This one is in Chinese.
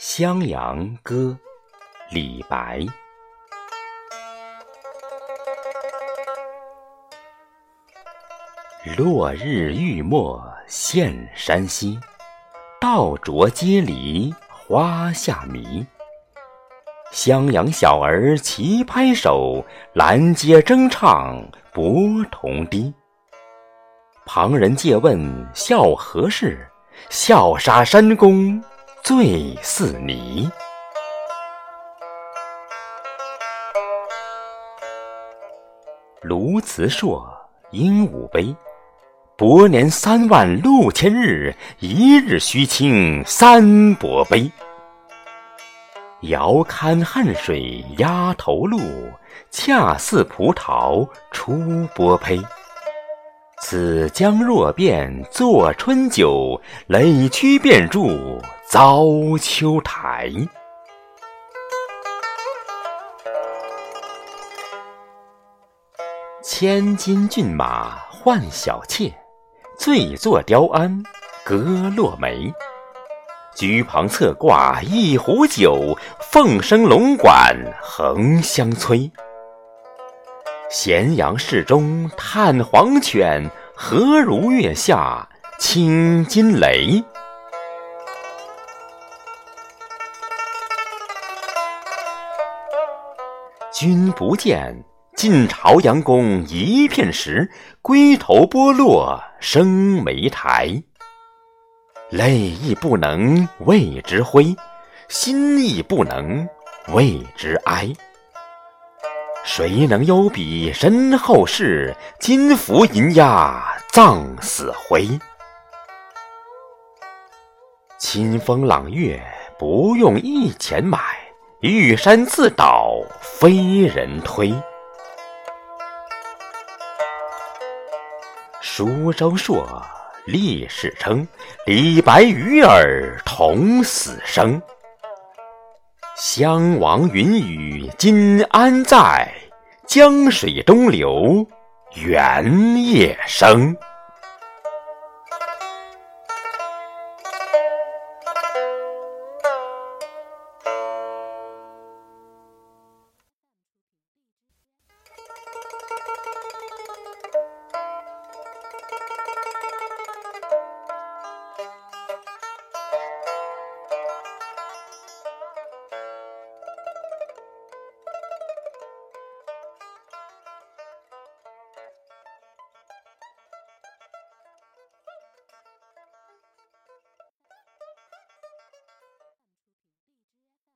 襄阳歌，李白。落日欲没现山西，道着街里花下迷。襄阳小儿齐拍手，拦街争唱博同堤。旁人借问笑何事？笑杀山公醉似泥。鸬鹚硕，鹦鹉悲。伯年三万六千日，一日须倾三伯杯。遥看汉水鸭头鹿，恰似葡萄出波胚。此江若变作春酒，垒曲便筑糟丘台。千金骏马换小妾，醉坐雕鞍歌落梅。居旁侧挂一壶酒，凤声龙管横相催。咸阳市中探黄犬，何如月下清金雷？君不见，晋朝阳公一片石，龟头剥落生莓苔。泪亦不能为之挥，心亦不能为之哀。谁能忧彼身后事？金符银押葬死灰。清风朗月不用一钱买，玉山自倒非人推。舒州硕，烈士称。李白与尔同死生。襄王云雨今安在？江水东流，猿夜声。